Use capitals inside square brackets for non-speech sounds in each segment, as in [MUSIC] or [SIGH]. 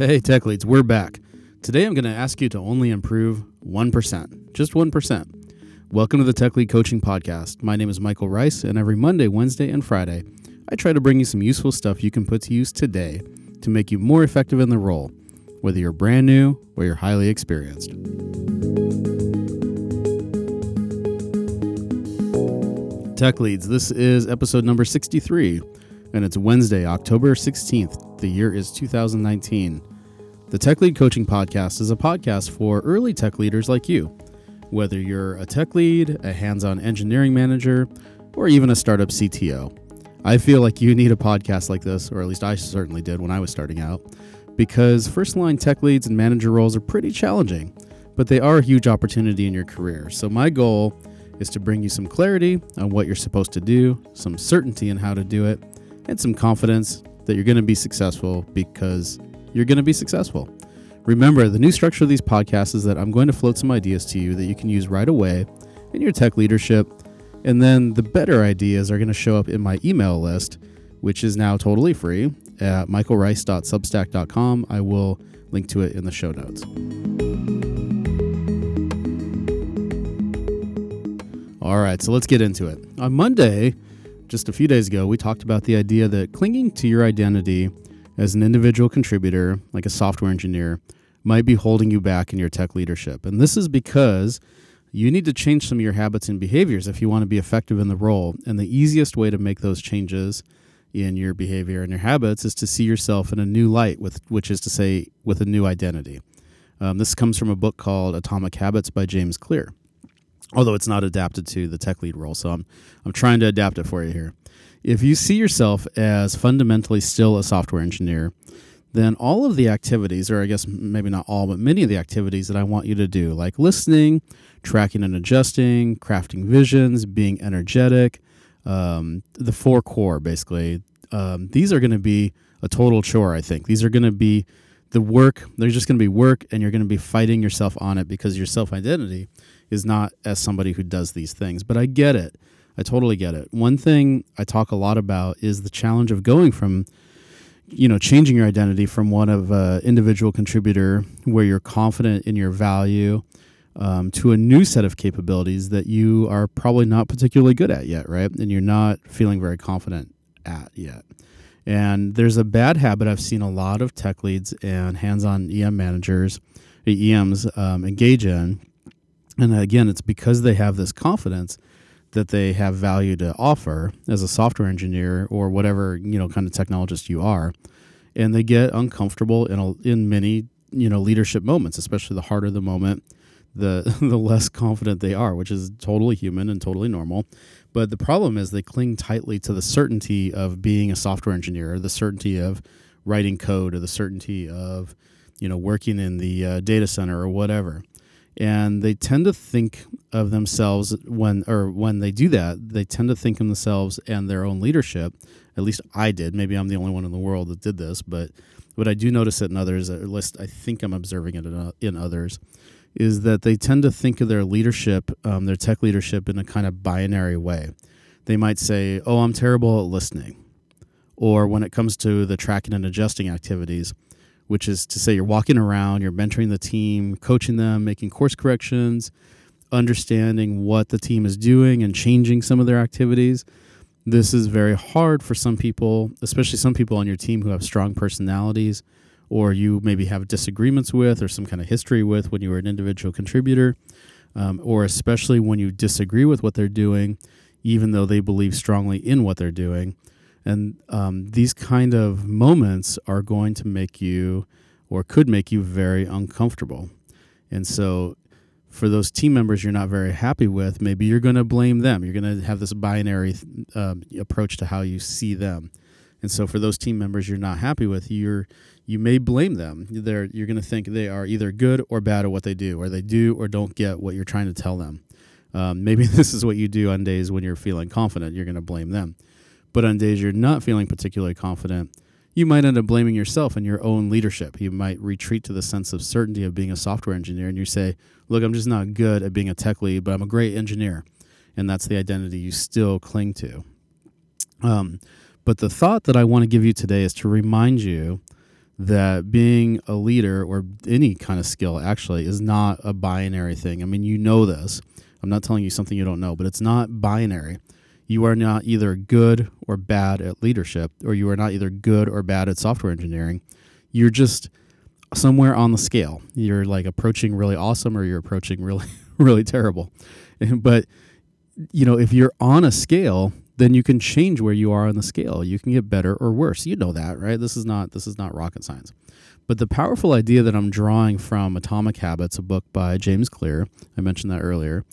Hey, tech leads, we're back. Today I'm going to ask you to only improve 1%, just 1%. Welcome to the Tech Lead Coaching Podcast. My name is Michael Rice, and every Monday, Wednesday, and Friday, I try to bring you some useful stuff you can put to use today to make you more effective in the role, whether you're brand new or you're highly experienced. Tech Leads, this is episode number 63 and it's Wednesday, October 16th. The year is 2019. The Tech Lead Coaching Podcast is a podcast for early tech leaders like you. Whether you're a tech lead, a hands on engineering manager, or even a startup CTO, I feel like you need a podcast like this, or at least I certainly did when I was starting out, because first line tech leads and manager roles are pretty challenging, but they are a huge opportunity in your career. So, my goal is to bring you some clarity on what you're supposed to do, some certainty in how to do it, and some confidence that you're going to be successful because you're going to be successful. Remember, the new structure of these podcasts is that I'm going to float some ideas to you that you can use right away in your tech leadership. And then the better ideas are going to show up in my email list, which is now totally free at michaelrice.substack.com. I will link to it in the show notes. All right, so let's get into it. On Monday, just a few days ago, we talked about the idea that clinging to your identity as an individual contributor, like a software engineer, might be holding you back in your tech leadership. And this is because you need to change some of your habits and behaviors if you want to be effective in the role. And the easiest way to make those changes in your behavior and your habits is to see yourself in a new light, with which is to say, with a new identity. Um, this comes from a book called Atomic Habits by James Clear although it's not adapted to the tech lead role. So I'm I'm trying to adapt it for you here. If you see yourself as fundamentally still a software engineer, then all of the activities, or I guess maybe not all, but many of the activities that I want you to do, like listening, tracking and adjusting, crafting visions, being energetic, um, the four core basically, um, these are going to be a total chore, I think. These are going to be the work, there's just going to be work, and you're going to be fighting yourself on it because your self identity is not as somebody who does these things. But I get it. I totally get it. One thing I talk a lot about is the challenge of going from, you know, changing your identity from one of an individual contributor where you're confident in your value um, to a new set of capabilities that you are probably not particularly good at yet, right? And you're not feeling very confident at yet. And there's a bad habit I've seen a lot of tech leads and hands on EM managers, EMs um, engage in and again, it's because they have this confidence that they have value to offer as a software engineer or whatever you know kind of technologist you are, and they get uncomfortable in a, in many you know leadership moments, especially the harder the moment, the [LAUGHS] the less confident they are, which is totally human and totally normal. But the problem is they cling tightly to the certainty of being a software engineer, the certainty of writing code, or the certainty of you know working in the uh, data center or whatever and they tend to think of themselves when or when they do that they tend to think of themselves and their own leadership. At least i did. Maybe i'm the only one in the world that did this but what i do notice in others at least i think i'm observing it in others is that they tend to think of their leadership um, their tech leadership in a kind of binary way. They might say oh i'm terrible at listening or when it comes to the tracking and adjusting activities which is to say you're walking around, you're mentoring the team, coaching them, making course corrections, understanding what the team is doing and changing some of their activities. This is very hard for some people, especially some people on your team who have strong personalities or you maybe have disagreements with or some kind of history with when you were an individual contributor, um, or especially when you disagree with what they're doing, even though they believe strongly in what they're doing. And um, these kind of moments are going to make you or could make you very uncomfortable. And so, for those team members you're not very happy with, maybe you're going to blame them. You're going to have this binary um, approach to how you see them. And so, for those team members you're not happy with, you're you may blame them. They're, you're going to think they are either good or bad at what they do, or they do or don't get what you're trying to tell them. Um, maybe [LAUGHS] this is what you do on days when you're feeling confident. You're going to blame them. But on days you're not feeling particularly confident, you might end up blaming yourself and your own leadership. You might retreat to the sense of certainty of being a software engineer and you say, Look, I'm just not good at being a tech lead, but I'm a great engineer. And that's the identity you still cling to. Um, but the thought that I want to give you today is to remind you that being a leader or any kind of skill actually is not a binary thing. I mean, you know this. I'm not telling you something you don't know, but it's not binary. You are not either good or bad at leadership, or you are not either good or bad at software engineering. You're just somewhere on the scale. You're like approaching really awesome or you're approaching really, [LAUGHS] really terrible. [LAUGHS] But, you know, if you're on a scale, then you can change where you are on the scale. You can get better or worse. You know that, right? This is not this is not rocket science. But the powerful idea that I'm drawing from Atomic Habits, a book by James Clear, I mentioned that earlier,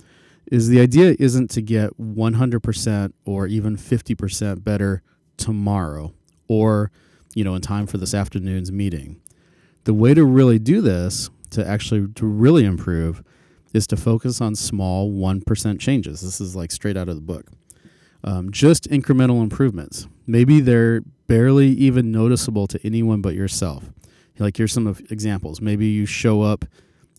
is the idea isn't to get 100% or even 50% better tomorrow or, you know, in time for this afternoon's meeting. The way to really do this, to actually to really improve, is to focus on small 1% changes. This is like straight out of the book um, just incremental improvements. Maybe they're barely even noticeable to anyone but yourself. Like here's some examples. Maybe you show up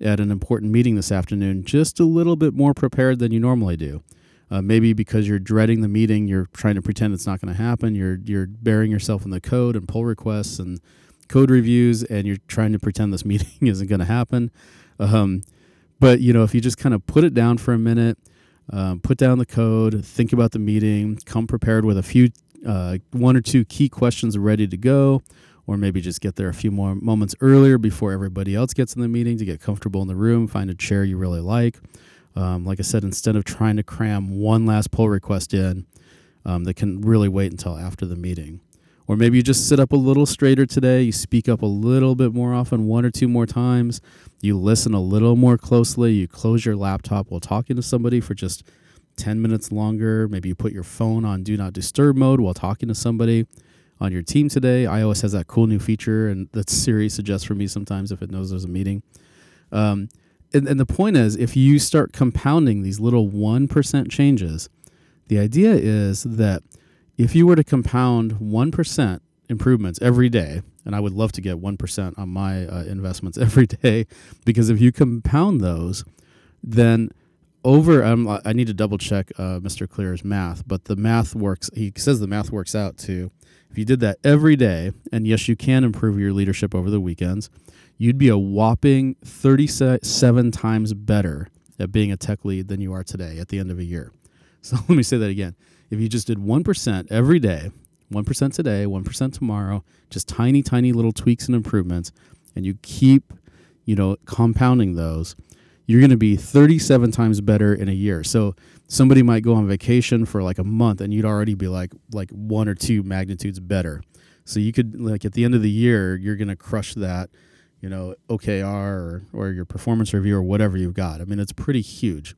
at an important meeting this afternoon just a little bit more prepared than you normally do. Uh, maybe because you're dreading the meeting, you're trying to pretend it's not going to happen. You're you're burying yourself in the code and pull requests and code reviews, and you're trying to pretend this [LAUGHS] meeting isn't going to happen. Um, but you know, if you just kind of put it down for a minute, um, put down the code, think about the meeting, come prepared with a few, uh, one or two key questions ready to go, or maybe just get there a few more moments earlier before everybody else gets in the meeting to get comfortable in the room, find a chair you really like. Um, like I said, instead of trying to cram one last pull request in, um, that can really wait until after the meeting. Or maybe you just sit up a little straighter today, you speak up a little bit more often, one or two more times, you listen a little more closely, you close your laptop while talking to somebody for just 10 minutes longer. Maybe you put your phone on do not disturb mode while talking to somebody on your team today. iOS has that cool new feature, and that Siri suggests for me sometimes if it knows there's a meeting. Um, and, and the point is, if you start compounding these little 1% changes, the idea is that if you were to compound 1% improvements every day, and I would love to get 1% on my uh, investments [LAUGHS] every day, because if you compound those, then over, um, I need to double check uh, Mr. Clear's math, but the math works, he says the math works out to if you did that every day, and yes, you can improve your leadership over the weekends, you'd be a whopping 37 times better at being a tech lead than you are today at the end of a year. [LAUGHS] So let me say that again if you just did 1% every day, 1% today, 1% tomorrow, just tiny, tiny little tweaks and improvements, and you keep, you know, compounding those, you're going to be 37 times better in a year. So somebody might go on vacation for like a month and you'd already be like like one or two magnitudes better. So you could like at the end of the year, you're going to crush that, you know, OKR or, or your performance review or whatever you've got. I mean, it's pretty huge.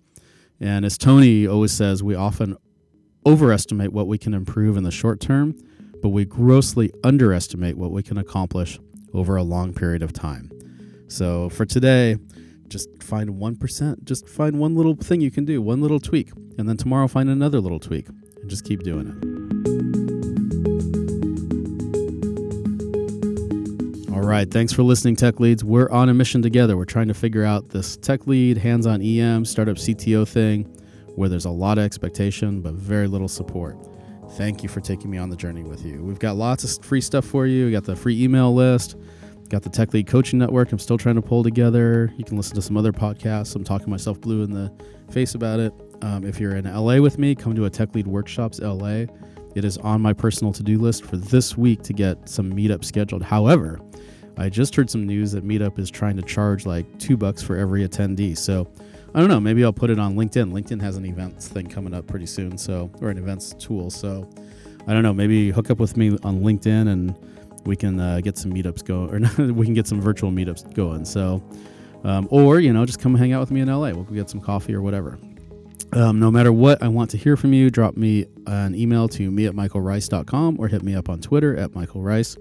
And as Tony always says, we often overestimate what we can improve in the short term, but we grossly underestimate what we can accomplish over a long period of time. So for today, just find 1%. Just find one little thing you can do, one little tweak. And then tomorrow, find another little tweak and just keep doing it. All right. Thanks for listening, Tech Leads. We're on a mission together. We're trying to figure out this tech lead, hands on EM, startup CTO thing where there's a lot of expectation but very little support. Thank you for taking me on the journey with you. We've got lots of free stuff for you. We got the free email list, got the Tech Lead Coaching Network. I'm still trying to pull together. You can listen to some other podcasts. I'm talking myself blue in the face about it. Um, if you're in LA with me, come to a Tech Lead Workshops LA. It is on my personal to do list for this week to get some meetup scheduled. However, I just heard some news that Meetup is trying to charge like two bucks for every attendee. So I don't know. Maybe I'll put it on LinkedIn. LinkedIn has an events thing coming up pretty soon, so or an events tool. So I don't know. Maybe hook up with me on LinkedIn and we can uh, get some meetups going, or [LAUGHS] we can get some virtual meetups going. So, um, or you know, just come hang out with me in LA. We'll get some coffee or whatever. Um, no matter what, I want to hear from you. Drop me an email to me at michaelrice.com or hit me up on Twitter at michaelrice.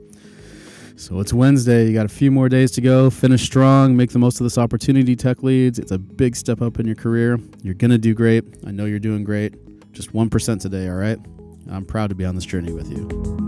So it's Wednesday. You got a few more days to go. Finish strong. Make the most of this opportunity, tech leads. It's a big step up in your career. You're going to do great. I know you're doing great. Just 1% today, all right? I'm proud to be on this journey with you.